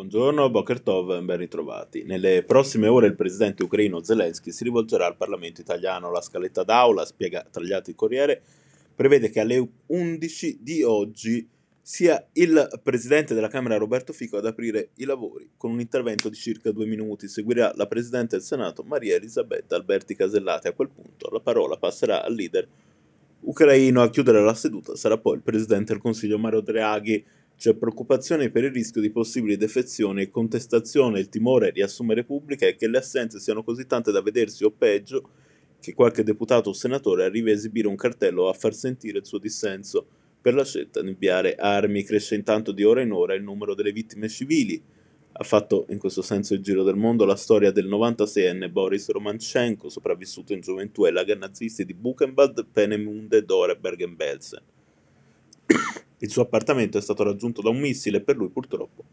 Buongiorno, Boker Tov, ben ritrovati. Nelle prossime ore il presidente ucraino Zelensky si rivolgerà al Parlamento italiano. La scaletta d'aula, spiega tra gli altri il Corriere, prevede che alle 11 di oggi sia il presidente della Camera Roberto Fico ad aprire i lavori con un intervento di circa due minuti. Seguirà la presidente del Senato Maria Elisabetta Alberti Casellati. A quel punto la parola passerà al leader ucraino a chiudere la seduta. Sarà poi il presidente del Consiglio Mario Draghi c'è preoccupazione per il rischio di possibili defezioni e contestazione, il timore di assumere pubblica è che le assenze siano così tante da vedersi o peggio che qualche deputato o senatore arrivi a esibire un cartello o a far sentire il suo dissenso per la scelta di inviare armi. Cresce intanto di ora in ora il numero delle vittime civili. Ha fatto in questo senso il giro del mondo la storia del 96enne Boris Romanchenko, sopravvissuto in gioventù ai lager nazisti di Buchenwald, Penemunde, Dore e Bergen-Belsen. Il suo appartamento è stato raggiunto da un missile e per lui purtroppo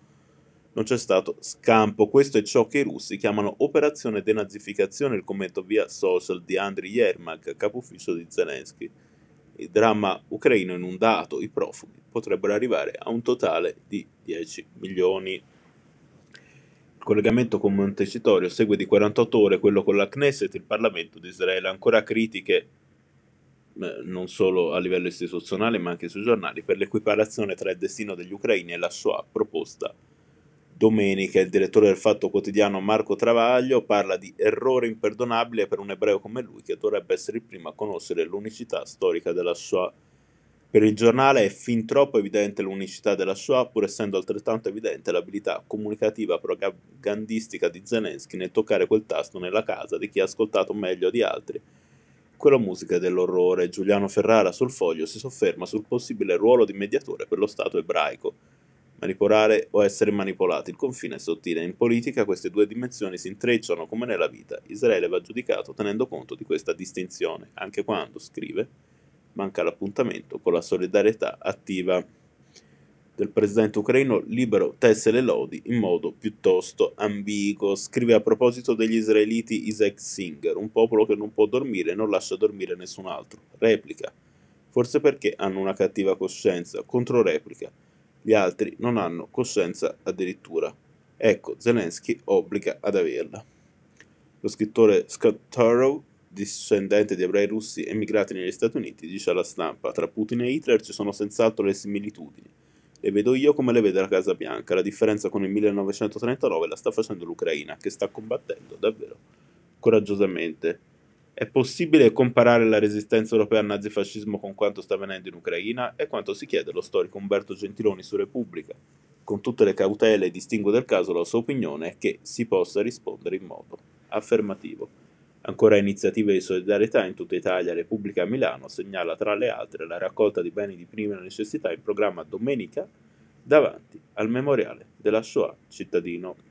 non c'è stato scampo. Questo è ciò che i russi chiamano operazione denazificazione, il commento via social di Andriy Yermak, capo ufficio di Zelensky. Il dramma ucraino inondato, i profughi potrebbero arrivare a un totale di 10 milioni. Il collegamento con Montecitorio segue di 48 ore quello con la Knesset, il Parlamento di Israele, ancora critiche non solo a livello istituzionale ma anche sui giornali, per l'equiparazione tra il destino degli ucraini e la Shoah proposta domenica. Il direttore del Fatto Quotidiano Marco Travaglio parla di errore imperdonabile per un ebreo come lui che dovrebbe essere il primo a conoscere l'unicità storica della Shoah. Per il giornale è fin troppo evidente l'unicità della Shoah, pur essendo altrettanto evidente l'abilità comunicativa propagandistica di Zelensky nel toccare quel tasto nella casa di chi ha ascoltato meglio di altri quella musica dell'orrore, Giuliano Ferrara sul foglio si sofferma sul possibile ruolo di mediatore per lo Stato ebraico. Manipolare o essere manipolati, il confine è sottile. In politica queste due dimensioni si intrecciano come nella vita. Israele va giudicato tenendo conto di questa distinzione, anche quando, scrive, manca l'appuntamento con la solidarietà attiva del presidente ucraino libero tesse le lodi in modo piuttosto ambiguo. Scrive a proposito degli israeliti Isaac Singer, un popolo che non può dormire e non lascia dormire nessun altro. Replica. Forse perché hanno una cattiva coscienza, controreplica. Gli altri non hanno coscienza addirittura. Ecco, Zelensky obbliga ad averla. Lo scrittore Scott Turrow, discendente di ebrei russi emigrati negli Stati Uniti, dice alla stampa: Tra Putin e Hitler ci sono senz'altro le similitudini le vedo io come le vede la Casa Bianca. La differenza con il 1939 la sta facendo l'Ucraina, che sta combattendo davvero coraggiosamente. È possibile comparare la resistenza europea al nazifascismo con quanto sta avvenendo in Ucraina e quanto si chiede lo storico Umberto Gentiloni su Repubblica. Con tutte le cautele e distinguo del caso, la sua opinione è che si possa rispondere in modo affermativo. Ancora iniziative di solidarietà in tutta Italia, Repubblica Milano segnala tra le altre la raccolta di beni di prima necessità in programma domenica davanti al memoriale della Shoah cittadino.